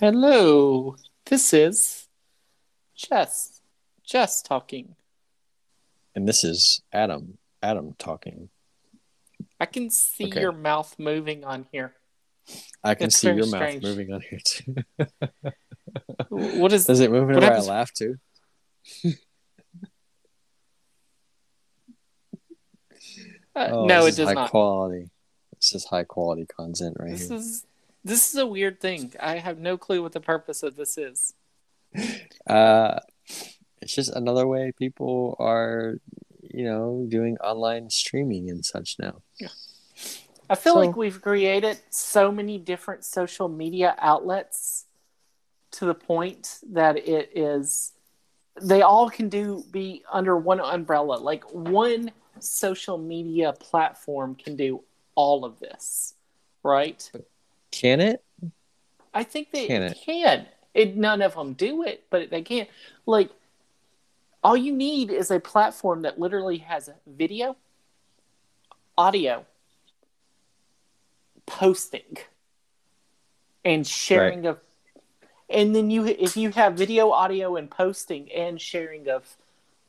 Hello, this is Jess. Jess talking. And this is Adam. Adam talking. I can see Okay. your mouth moving on here. I can It's see very your strange. mouth moving on here too. What is? Does it move whenever I happens- laugh too? Uh, Oh, no, this it is does high not. quality. This is high quality content right This here. is this is a weird thing. I have no clue what the purpose of this is. Uh, it's just another way people are, you know, doing online streaming and such now. Yeah. I feel So- like we've created so many different social media outlets to the point that it is they all can do be under one umbrella. Like one social media platform can do all of this, right? Can it? I think they Can it? can. It, none of them do it, but they can't. Like, all you need is a platform that literally has video, audio, posting, and sharing of. And then you, if you have video, audio, and posting and sharing of,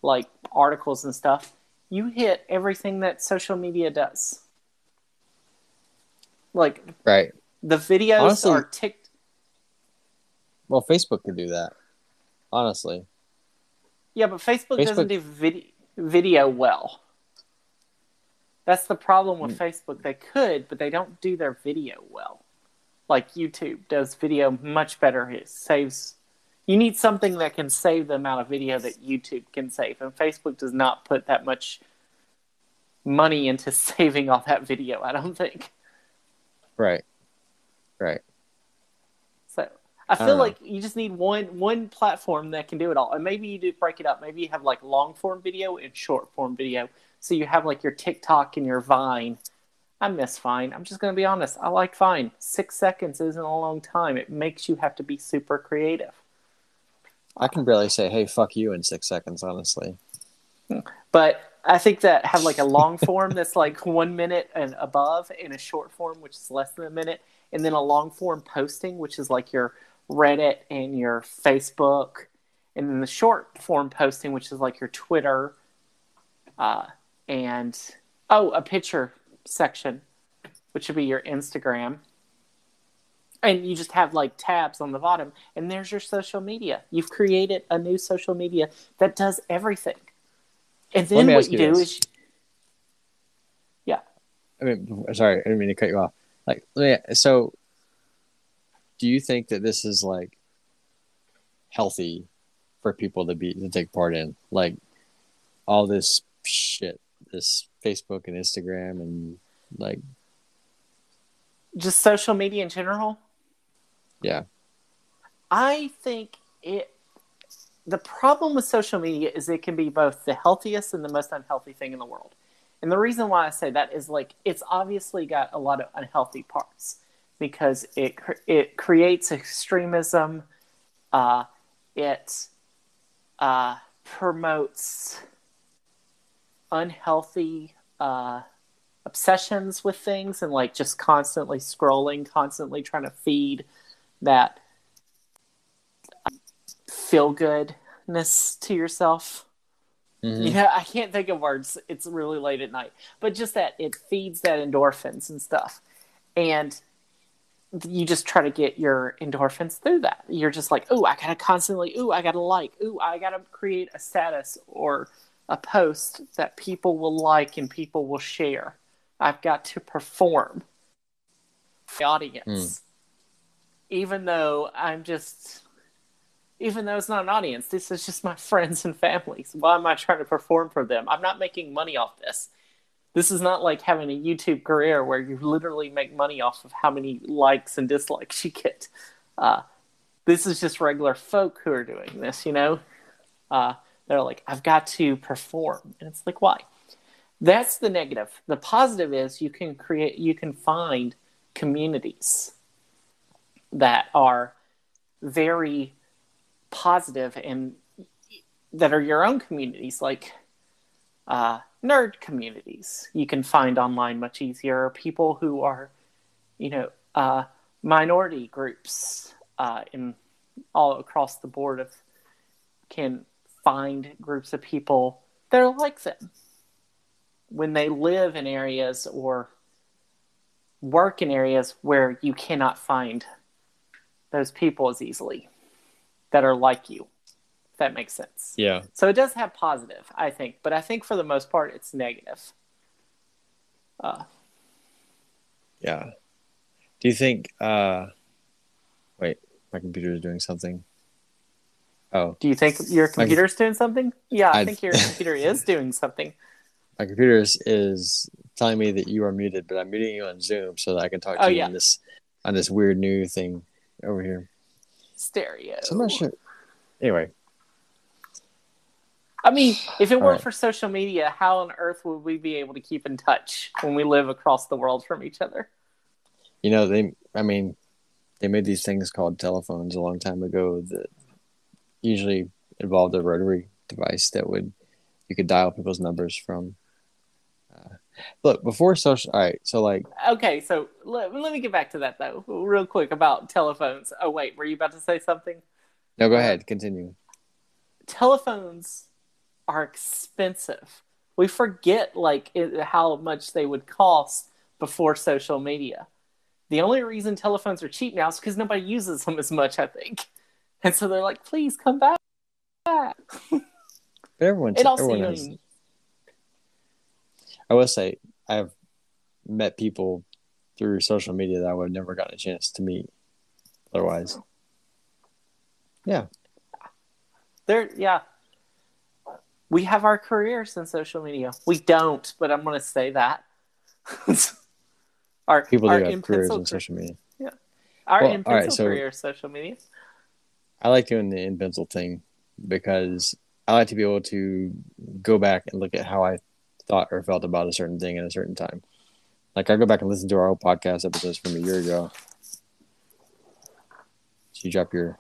like articles and stuff, you hit everything that social media does. Like Right. The videos Honestly- are ticked. Well, Facebook could do that. Honestly. Yeah, but Facebook, Facebook- doesn't do vid- video well. That's the problem with hmm. Facebook. They could, but they don't do their video well. Like YouTube does video much better. It saves. You need something that can save the amount of video that YouTube can save, and Facebook does not put that much money into saving all that video. I don't think. Right. Right. So I feel don't like you just need one one platform that can do it all, and maybe you do break it up. Maybe you have like long form video and short form video. So you have like your TikTok and your Vine. I miss Vine. I'm just gonna be honest. I like Vine. Six seconds isn't a long time. It makes you have to be super creative. I can barely say, hey, fuck you in six seconds, honestly. But I think that have like a long form that's like one minute and above, and a short form which is less than a minute, and then a long form posting which is like your Reddit and your Facebook, and then the short form posting which is like your Twitter, uh, and oh, a picture section, which would be your Instagram. And you just have like tabs on the bottom, and there's your social media. You've created a new social media that does everything. And then what you you do this. is, yeah, I mean, sorry, I didn't mean to cut you off. Like, so, do you think that this is like healthy for people to be to take part in? Like, all this shit, this Facebook and Instagram, and like, just social media in general. yeah, I think it. The problem with social media is it can be both the healthiest and the most unhealthy thing in the world. And the reason why I say that is like it's obviously got a lot of unhealthy parts because it it creates extremism, uh, it uh, promotes unhealthy uh, obsessions with things and like just constantly scrolling, constantly trying to feed that feel goodness to yourself. Mhm. Yeah, I can't think of words. It's really late at night, but just that it feeds that endorphins and stuff, and you just try to get your endorphins through that. You're just like, oh, I gotta constantly, oh, I gotta like, oh, I gotta create a status or a post that people will like and people will share. I've got to perform the audience, even though I'm just even though it's not an audience, this is just my friends and families. Why am I trying to perform for them? I'm not making money off this. This is not like having a YouTube career where you literally make money off of how many likes and dislikes you get. Uh, this is just regular folk who are doing this, you know? Uh, they're like, I've got to perform. And it's like, why? That's the negative. The positive is you can create, you can find communities that are very positive and that are your own communities like uh, nerd communities. You can find online much easier people who are you know uh, minority groups uh, in all across the board of can find groups of people that are like them. When they live in areas or work in areas where you cannot find those people as easily that are like you. If that makes sense. Yeah. So it does have positive, I think, but I think for the most part it's negative. Uh, Yeah. Do you think uh wait, my computer is doing something. Oh, do you think your computer's doing something? Yeah, I I- think your computer is doing something. my computer is, is telling me that you are muted, but I'm muting you on Zoom so that I can talk to Oh, you yeah. on this on this weird new thing over here. Stereo. So I'm not sure. Anyway, I mean, if it All weren't right. for social media, how on earth would we be able to keep in touch when we live across the world from each other? you know they. I mean, they made these things called telephones a long time ago that usually involved a rotary device that would you could dial people's numbers from. Look, before social. All right, so like Okay, so let, let me get back to that though, real quick about telephones. Oh, wait, were you about to say something? no, go ahead, continue. Telephones are expensive. We forget like it, how much they would cost before social media. The only reason telephones are cheap now is because nobody uses them as much, I think. And so they're like, please come back. But everyone, And also, everyone you know, I will say I've met people through social media that I would have never gotten a chance to meet otherwise. Yeah. There, yeah. We have our careers in social media. We don't, but I'm going to say that. our People our do have careers in social media. Yeah. Our Well, in all right, pencil so- career social media. I like doing the in pencil thing because I like to be able to go back and look at how I thought or felt about a certain thing at a certain time. Like I go back and listen to our old podcast episodes from a year ago. So you drop your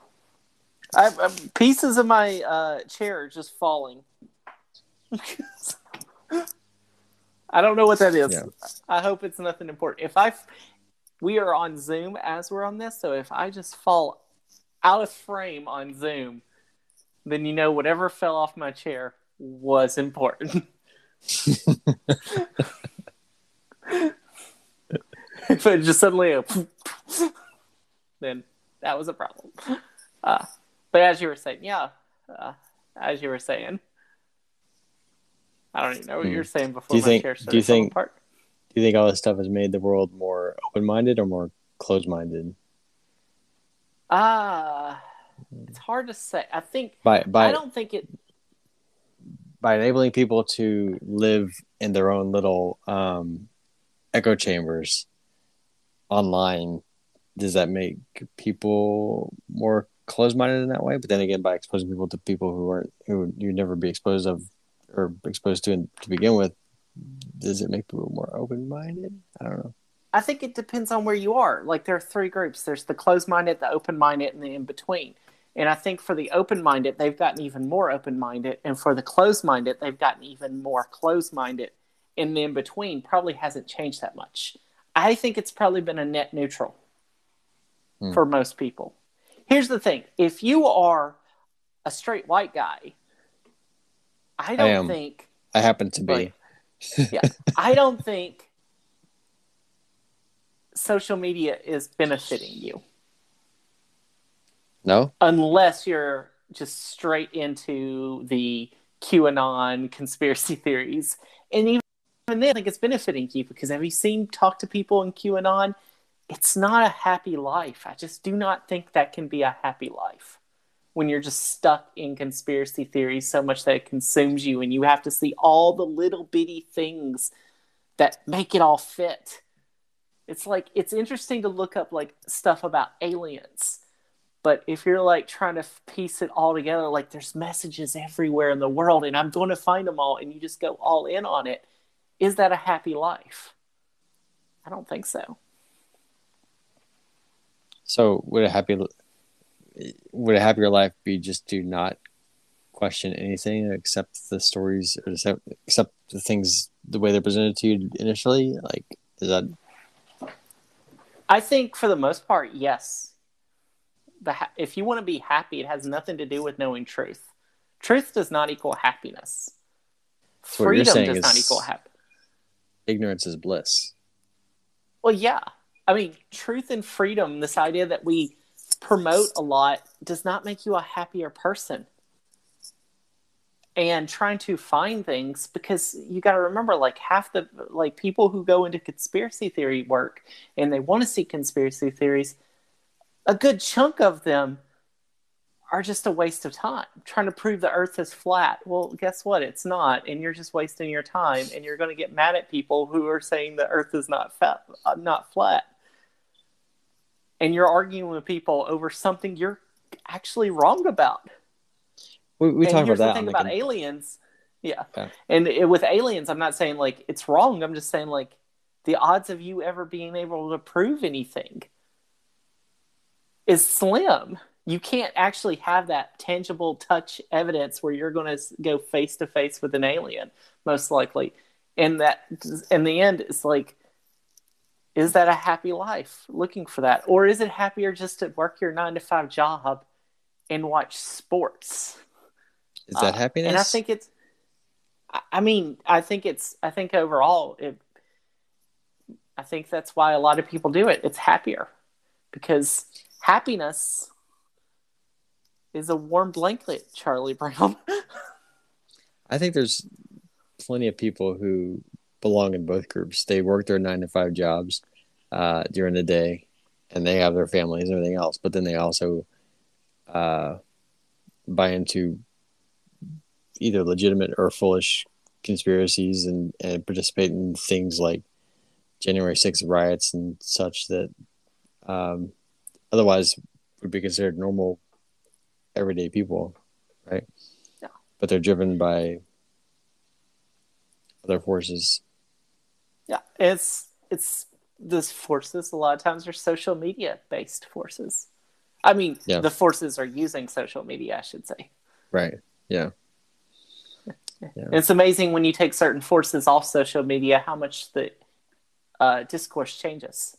I, I, pieces of my uh, chair are just falling. I don't know what that is. Yeah. I hope it's nothing important. If I, we are on Zoom as we're on this, so if I just fall out of frame on Zoom, then you know whatever fell off my chair was important. if it just suddenly, a then that was a problem. Uh, but as you were saying, yeah, uh, as you were saying, I don't even know what you were saying before Hmm. Do you my think- chair do you think- apart. Do you think all this stuff has made the world more open minded or more closed minded? Ah, it's hard to say. I think By by I don't think it. By enabling people to live in their own little um, echo chambers online, does that make people more closed minded in that way? But then again, by exposing people to people who aren't who you'd never be exposed of or exposed to in, to begin with, does it make people more open minded? I don't know. I think it depends on where you are. Like there are three groups. There's the closed-minded, the open-minded, and the in-between. And I think for the open-minded, they've gotten even more open-minded, and for the closed-minded, they've gotten even more closed-minded. And the in-between probably hasn't changed that much. I think it's probably been a net neutral Hmm. for most people. Here's the thing: if you are a straight white guy, I don't am. think I happen to be. Yeah, I don't think social media is benefiting you No? unless you're just straight into the QAnon conspiracy theories. And even then, I think it's benefiting you because have you seen talk to people in QAnon? It's not a happy life. I just do not think that can be a happy life when you're just stuck in conspiracy theories so much that it consumes you and you have to see all the little bitty things that make it all fit. It's like it's interesting to look up like stuff about aliens. But if you're like trying to piece it all together, like there's messages everywhere in the world and I'm going to find them all and you just go all in on it, is that a happy life? I don't think so. So would a happy would a happier life be just to not question anything except the stories or except, except the things the way they're presented to you initially? Like is that I think for the most part, yes. The ha- if you want to be happy, it has nothing to do with knowing truth. Truth does not equal happiness. So Freedom does not equal happiness. Ignorance is bliss. Well, yeah. I mean, truth and freedom, this idea that we promote a lot, does not make you a happier person. And trying to find things because you got to remember, like half the like people who go into conspiracy theory work and they want to see conspiracy theories, a good chunk of them are just a waste of time trying to prove the earth is flat. Well, guess what? It's not, and you're just wasting your time and you're going to get mad at people who are saying the earth is not fat, uh, not flat. And you're arguing with people over something you're actually wrong about. We, we here's about that. the thing about aliens. Yeah. Yeah. And it, with aliens, I'm not saying like it's wrong. I'm just saying like the odds of you ever being able to prove anything is slim. You can't actually have that tangible touch evidence where you're going to go face to face with an alien, most likely. And that, in the end, it's like, is that a happy life looking for that? Or is it happier just to work your nine to five job and watch sports? is that Uh, happiness? And I think it's. I- I mean, I think it's. I think overall, it. I think that's why a lot of people do it. It's happier, because happiness is a warm blanket, Charlie Brown. I think there's plenty of people who belong in both groups. They work their nine to five jobs uh, during the day, and they have their families and everything else. But then they also uh, buy into either legitimate or foolish conspiracies and, and participate in things like January 6th riots and such that um, otherwise would be considered normal everyday people, right? Yeah. But they're driven by other forces. yeah, it's it's those forces. A lot of times are social media based forces. I mean, Yeah. the forces are using social media. I should say. Right. Yeah. And it's amazing when you take certain forces off social media how much the uh, discourse changes.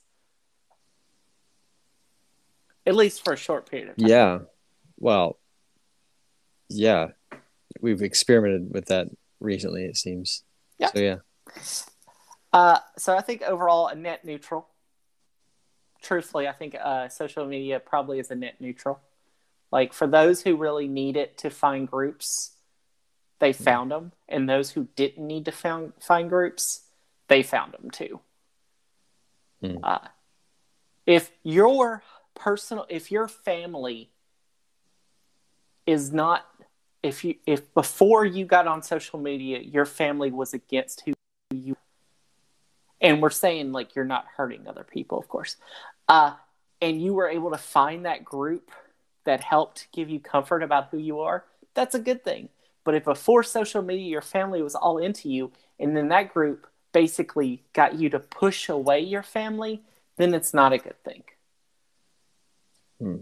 At least for a short period of time. Yeah. Well, yeah. We've experimented with that recently, it seems. Yeah. So, yeah. Uh, so I think overall a net neutral. Truthfully, I think uh, social media probably is a net neutral. Like for those who really need it to find groups, they found them, and those who didn't need to found, find groups, they found them too. Hmm. Uh, if your personal, if your family is not, if you, if before you got on social media, your family was against who you and we're saying like you're not hurting other people of course uh, and you were able to find that group that helped give you comfort about who you are that's a good thing. But if before social media your family was all into you and then that group basically got you to push away your family then it's not a good thing Hmm.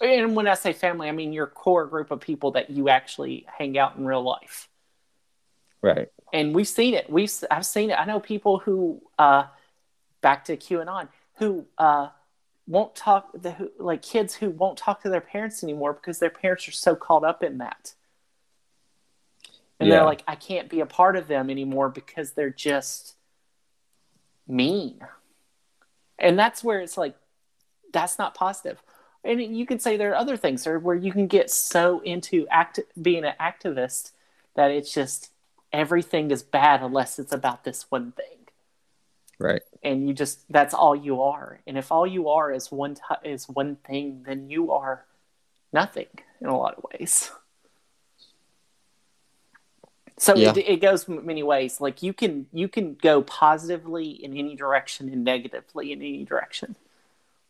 and when i say family i mean your core group of people that you actually hang out in real life Right. and we've seen it. We've I've seen it. I know people who uh, back to QAnon who uh, won't talk. The, who, like kids who won't talk to their parents anymore because their parents are so caught up in that, and Yeah. they're like, I can't be a part of them anymore because they're just mean, and that's where it's like that's not positive. And you can say there are other things or where you can get so into act being an activist that it's just everything is bad unless it's about this one thing Right. and you just that's all you are and if all you are is one t- is one thing then you are nothing in a lot of ways so Yeah. it, it goes many ways like you can you can go positively in any direction and negatively in any direction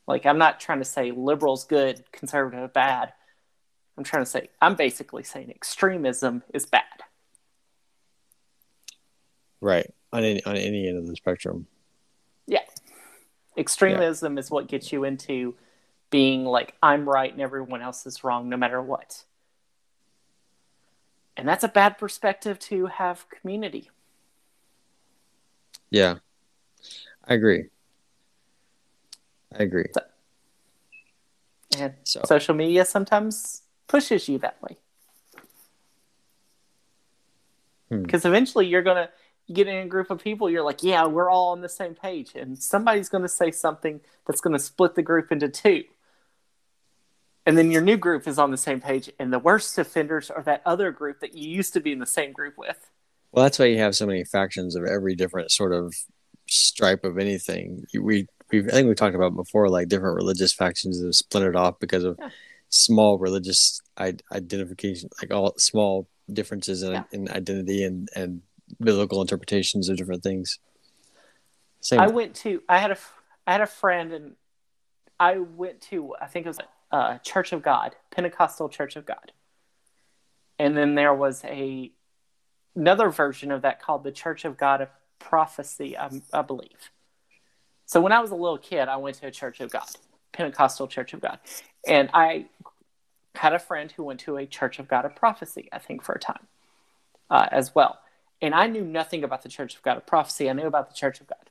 like i'm not trying to say liberals good conservative bad i'm trying to say i'm basically saying extremism is bad Right. On any, on any end of the spectrum. Yeah. Extremism is what gets you into being like, I'm right and everyone else is wrong, no matter what. And that's a bad perspective to have community. Yeah. I agree. I agree. And So- social media sometimes pushes you that way. Hmm. Because eventually you're going to get in a group of people, you're like, yeah, we're all on the same page. And somebody's going to say something that's going to split the group into two. And then your new group is on the same page, and the worst offenders are that other group that you used to be in the same group with. Well, that's why you have so many factions of every different sort of stripe of anything. We I think we've talked about before, like different religious factions that have splintered off because of Yeah. small religious I- identification, like all small differences in, Yeah. in identity and and biblical interpretations of different things. Same. I went to I had a I had a friend and I went to I think it was uh, Church of God Pentecostal Church of God, and then there was a another version of that called the Church of God of Prophecy, I, I believe. So when I was a little kid, I went to a Church of God, Pentecostal Church of God, and I had a friend who went to a Church of God of Prophecy, I think, for a time uh, as well. And I knew nothing about the Church of God of Prophecy. I knew about the Church of God.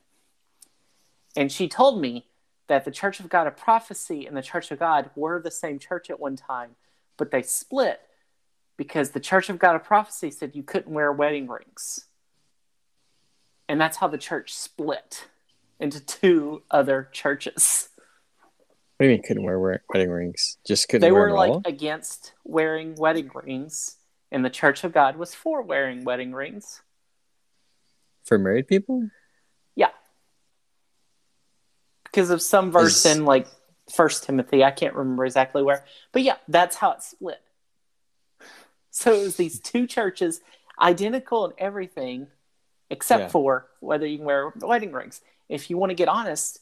And she told me that the Church of God of Prophecy and the Church of God were the same church at one time, but they split because the Church of God of Prophecy said you couldn't wear wedding rings. And that's how the church split into two other churches. what do you mean couldn't wear, wear wedding rings? Just couldn't They were like all? against wearing wedding rings, and the Church of God was for wearing wedding rings. for married people. Yeah. Because of some verse Is- in like First Timothy, I can't remember exactly where, but yeah, that's how it split. So it was these two churches, identical in everything, except Yeah. for whether you can wear wedding rings. If you want to get honest,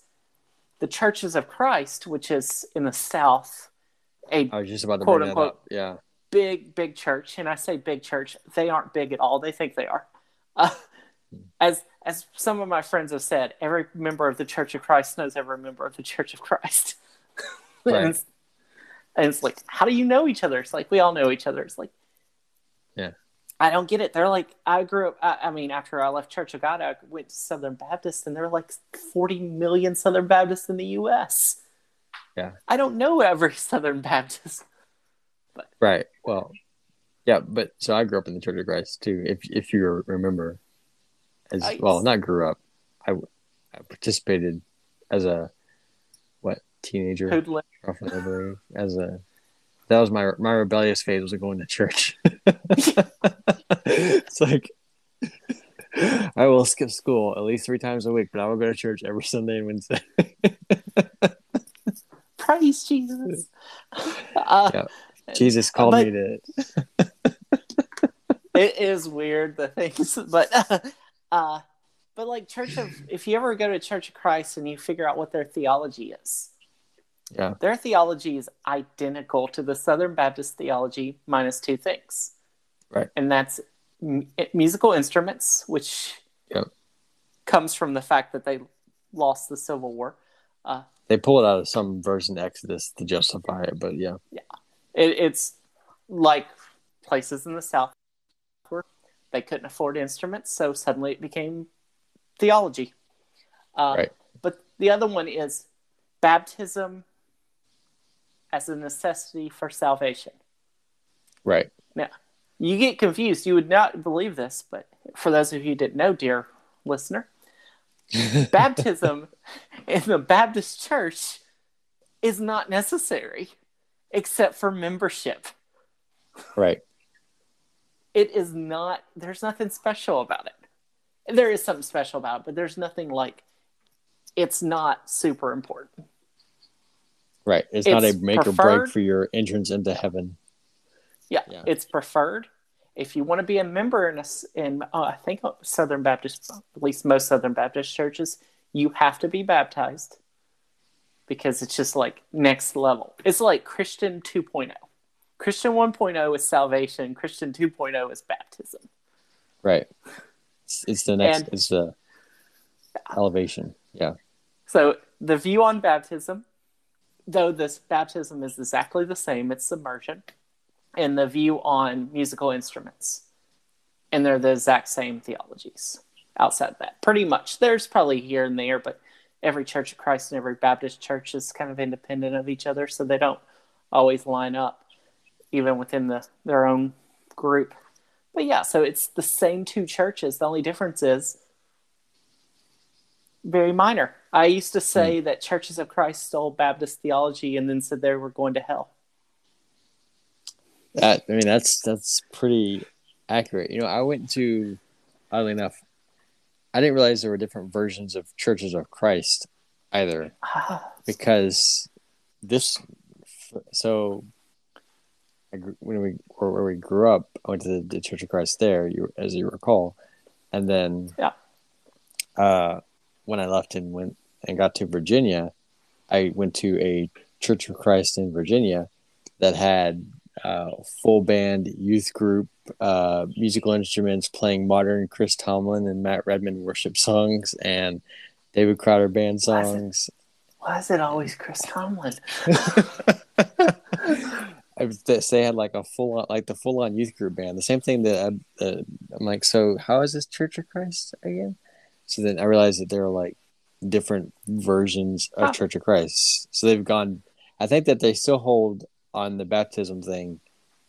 the churches of Christ, which is in the South, a I was just about to Quote, unquote. Yeah, big, big church, and I say big church, they aren't big at all. They think they are. Uh, as as some of my friends have said, every member of the Church of Christ knows every member of the Church of Christ. Right. and, it's, and it's like, how do you know each other? It's like we all know each other. It's like. I don't get it. They're like, I grew up. I, I mean, after I left Church of God, I went to Southern Baptist, and there are like forty million Southern Baptists in the U.S. Yeah. I don't know every Southern Baptist. right. Well, yeah, but so I grew up in the Church of Christ too. If if you remember, as I- well, not grew up. I, I participated as a what teenager, Hoodlum. roughly, I believe, as a that was my my rebellious phase was going to church. it's like I will skip school at least three times a week, but I will go to church every Sunday and Wednesday. Praise Jesus. Uh, Yeah. Jesus called But- me to. It. It is weird the things, but uh, but like Church of, if you ever go to Church of Christ and you figure out what their theology is, Yeah. their theology is identical to the Southern Baptist theology minus two things, Right. And that's m- musical instruments, which comes from the fact that they lost the Civil War. Uh, They pull it out of some verse in Exodus to justify it, but yeah. It, it's like places in the South where they couldn't afford instruments, so suddenly it became theology. Uh, Right. But the other one is baptism as a necessity for salvation. Right. Now, you get confused. You would not believe this, but for those of you who didn't know, dear listener, baptism in the Baptist church is not necessary except for membership. Right. It is not, there's nothing special about it. There is something special about it, but there's nothing like, it's not super important. Right. It's, not a It's make or break for your entrance into heaven. Yeah, Yeah. it's preferred. If you want to be a member in a, in uh, I think Southern Baptist, at least most Southern Baptist churches, you have to be baptized because it's just like next level. It's like Christian 2.0. Christian 1.0 is salvation. Christian 2.0 is baptism. Right. It's, it's the next. And- it's the elevation. Yeah. So the view on baptism, though this baptism is exactly the same, it's submersion, and the view on musical instruments, and they're the exact same theologies. Outside that, pretty much. There's probably here and there, but every Church of Christ and every Baptist church is kind of independent of each other, so they don't always line up, even within the their own group. But yeah, so it's the same two churches. The only difference is very minor. I used to say that Churches of Christ stole Baptist theology and then said they were going to hell. That I mean, that's that's pretty accurate. You know, I went to, oddly enough, I didn't realize there were different versions of Churches of Christ either, because this. So, I, when we where, where we grew up, I went to the, the Church of Christ there, you as you recall, and then Yeah. uh, when I left and went and got to Virginia, I went to a Church of Christ in Virginia that had uh, full band youth group, uh, musical instruments playing modern Chris Tomlin and Matt Redman worship songs and David Crowder band Why is it- songs. Why is it always Chris Tomlin? I they they had like a full on, like the full on youth group band. The same thing that I, uh, I'm like, so how is this Church of Christ again? So then I realized that they're like different versions of Huh. Church of Christ. So they've gone. I think that they still hold on the baptism thing,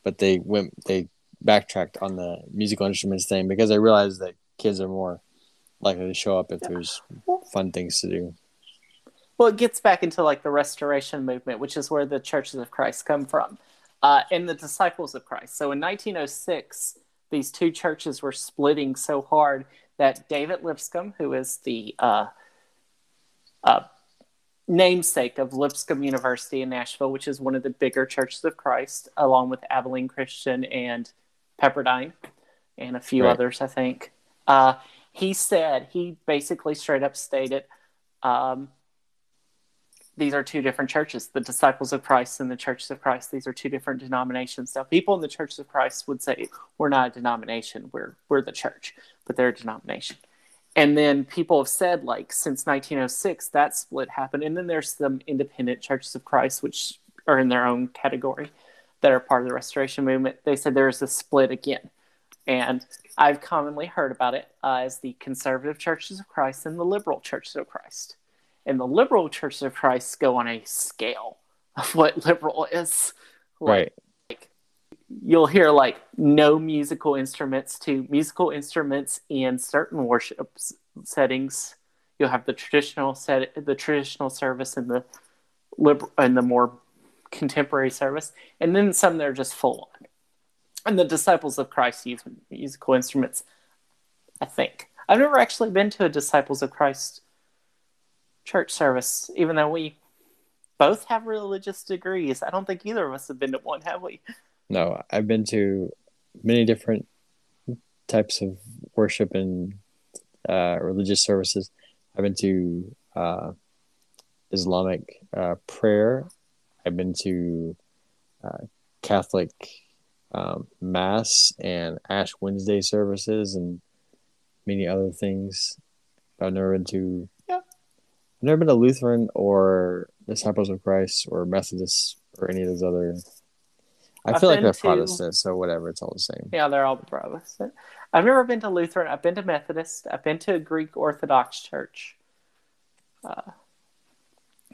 but they went they backtracked on the musical instruments thing because they realized that kids are more likely to show up if Yeah. there's fun things to do. Well, it gets back into like the Restoration movement, which is where the Churches of Christ come from, uh, and the Disciples of Christ. So in 1906, these two churches were splitting so hard that David Lipscomb, who is the uh, uh, namesake of Lipscomb University in Nashville, which is one of the bigger churches of Christ, along with Abilene Christian and Pepperdine and a few Right. others, I think. Uh, he said, he basically straight up stated, um, these are two different churches the disciples of christ and the churches of christ these are two different denominations now people in the churches of christ would say we're not a denomination we're we're the church but they're a denomination and then people have said like since 1906 that split happened and then there's some independent churches of christ which are in their own category that are part of the restoration movement they said there is a split again and i've commonly heard about it uh, as the conservative churches of christ and the liberal churches of christ and the liberal churches of Christ go on a scale of what liberal is. Like, Right. You'll hear like no musical instruments to musical instruments in certain worship settings. You'll have the traditional set, the traditional service, and the liberal and the more contemporary service, and then some that are just full on. And the disciples of Christ use musical instruments. I think I've never actually been to a disciples of Christ church service, even though we both have religious degrees. I don't think either of us have been to one, have we? No, I've been to many different types of worship and uh, religious services. I've been to uh, Islamic uh, prayer. I've been to uh, Catholic um, Mass and Ash Wednesday services and many other things. I've never been to. Yeah. I've never been to Lutheran or Disciples of Christ or Methodist or any of those other. I I've feel like they're to- Protestant, so whatever, it's all the same. Yeah, they're all Protestant. I've never been to Lutheran. I've been to Methodist. I've been to a Greek Orthodox church. Uh,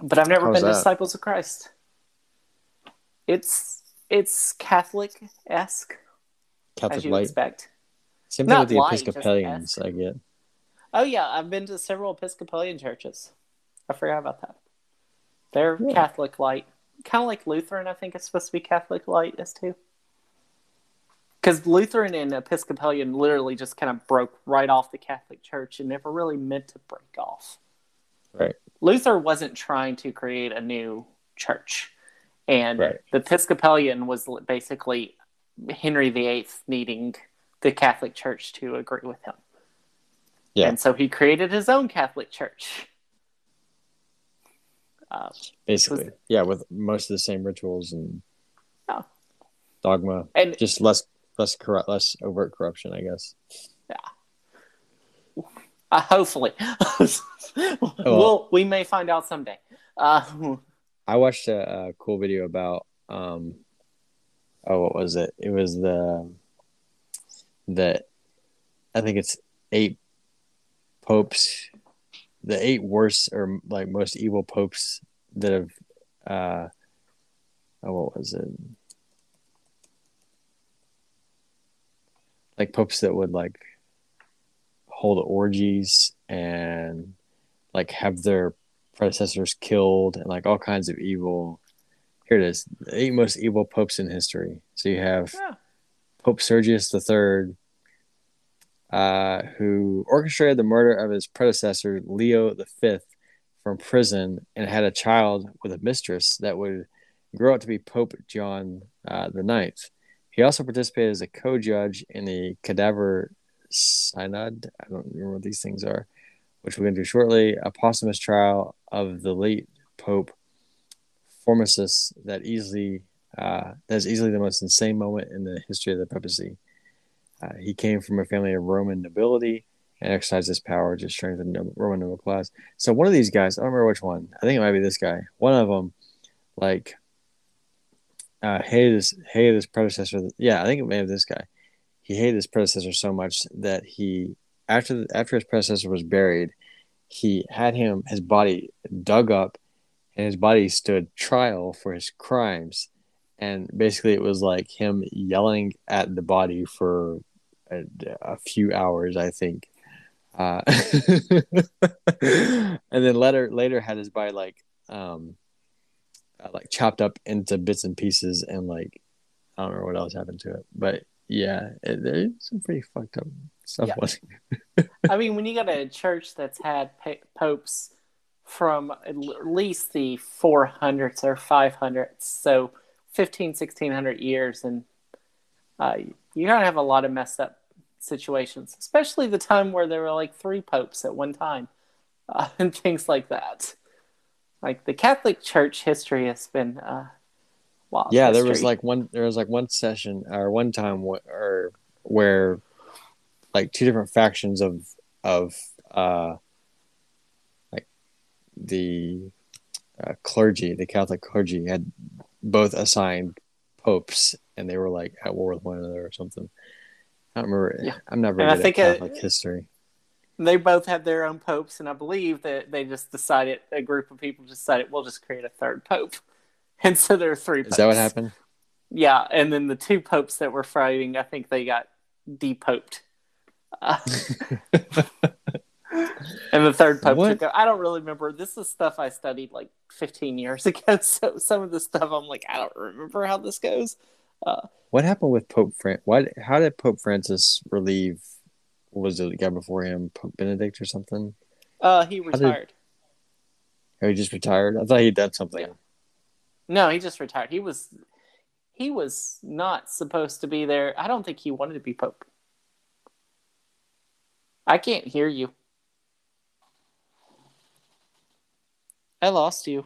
but I've never How's been that? Disciples of Christ. It's it's Catholic esque, as Catholic you light. expect. Same thing Not with the light, Episcopalians, I get. Oh yeah, I've been to several Episcopalian churches. I forgot about that. They're Yeah. Catholic light, kind of like Lutheran. I think it's supposed to be Catholic light as too. Because Lutheran and Episcopalian literally just kind of broke right off the Catholic Church and never really meant to break off. Right. Luther wasn't trying to create a new church, and Right. the Episcopalian was basically Henry VIII needing the Catholic Church to agree with him. Yeah. And so he created his own Catholic Church. Uh, Basically. Yeah, with most of the same rituals and Yeah. dogma. and Just less less corrupt less overt corruption, I guess. Yeah. Uh, hopefully, well, we may find out someday. Uh, I watched a, a cool video about um oh what was it? It was the that I think it's eight popes the eight worst or like most evil popes that have uh oh, what was it? Like popes that would like hold orgies and like have their predecessors killed and like all kinds of evil. Here it is. The eight most evil popes in history. So you have Yeah. pope sergius iii uh, who orchestrated the murder of his predecessor leo v from prison and had a child with a mistress that would grow up to be pope john uh, the ninth. He also participated as a co-judge in the cadaver synod. I don't remember what these things are which we're going to do shortly, a posthumous trial of the late Pope Formosus that easily uh, that is easily the most insane moment in the history of the papacy. Uh, he came from a family of Roman nobility and exercised his power to strengthen the Roman noble class. So one of these guys, I don't remember which one. I think it might be this guy. One of them, like, uh, hated his hated his predecessor. Yeah, I think it may have this guy. He hated his predecessor so much that he after after his predecessor was buried, he had him his body dug up, and his body stood trial for his crimes, and basically it was like him yelling at the body for a, a few hours, I think, uh, and then later later had his body like um uh, like chopped up into bits and pieces, and like I don't know what else happened to it, but yeah, it, there's some pretty fucked up stuff. Yeah. was I mean, when you got a church that's had popes from at least the 400s or 500s, so 15, 1600 years, and uh, you're going to have a lot of messed up situations, especially the time where there were like three popes at one time uh, and things like that. Like the Catholic Church history has been uh, wild. yeah there was like one there was like one session or one time wh- or where like two different factions of of uh like the uh, clergy the catholic clergy had both assigned popes and they were like at war with one another or something i don't remember Yeah. i'm not And I think, uh, catholic history they both had their own popes, and I believe that they just decided a group of people decided we'll just create a third pope, and so there are three. is Popes. that what happened Yeah, and then the two popes that were fighting, I think they got depoped. Uh, and the third pope What? took. I don't really remember. This is stuff I studied like 15 years ago. So some of the stuff I'm like, I don't remember how this goes. What happened with pope Fran- why how did pope francis relieve was it the guy before him pope benedict or something Uh, he did- retired. he just retired i thought he'd done something Yeah. No, he just retired. He was he was not supposed to be there. I don't think he wanted to be pope. I can't hear you. I lost you.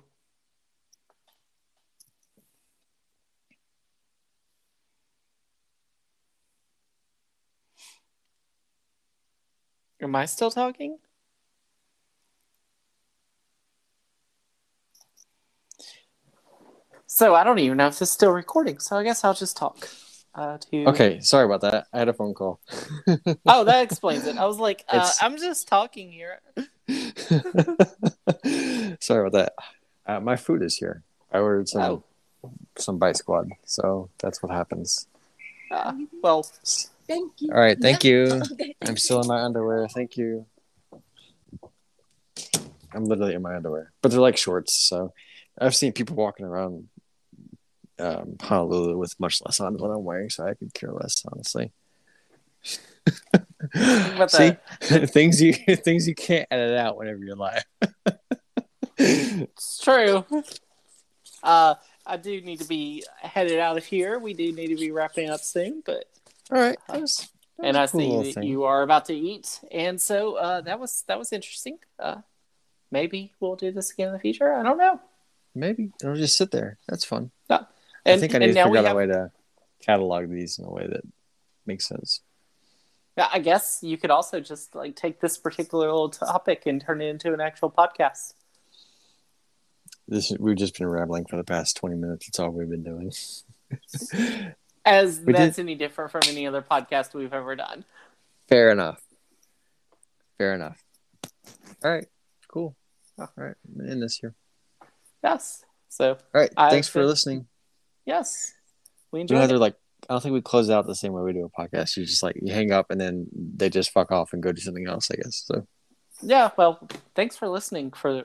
Am I still talking? So I don't even know if this is still recording. So I guess I'll just talk. Uh, to Okay, sorry about that. I had a phone call. Oh, that explains it. I was like, uh, I'm just talking here. sorry about that. Uh, my food is here. I ordered some Oh. some bite squad, so that's what happens. Uh, well, Thank you. All right, thank you. Okay. I'm still in my underwear. Thank you. I'm literally in my underwear, but they're like shorts. So I've seen people walking around um, Honolulu with much less on than what I'm wearing, so I could care less, honestly. But See, things you things you can't edit out whenever you're live. it's true. Uh, I do need to be headed out of here. We do need to be wrapping up soon, but All right, that was, that and I cool see that thing. you are about to eat, and so uh, that was that was interesting. Uh, maybe we'll do this again in the future. I don't know. maybe it'll just sit there. That's fun. And, I think I need to figure out have, a way to catalog these in a way that makes sense. Yeah, I guess you could also just like take this particular little topic and turn it into an actual podcast. This we've just been rambling for the past twenty minutes. That's all we've been doing. As We that's any different from any other podcast we've ever done. Fair enough. Fair enough. All right. Cool. All right. I'm end this here. Yes. So All right. I've Thanks for listening. yes, we We enjoyed don't have it. like. I don't think we close out the same way we do a podcast. You just like you hang up and then they just fuck off and go do something else. I guess so. Yeah. Well, thanks for listening. For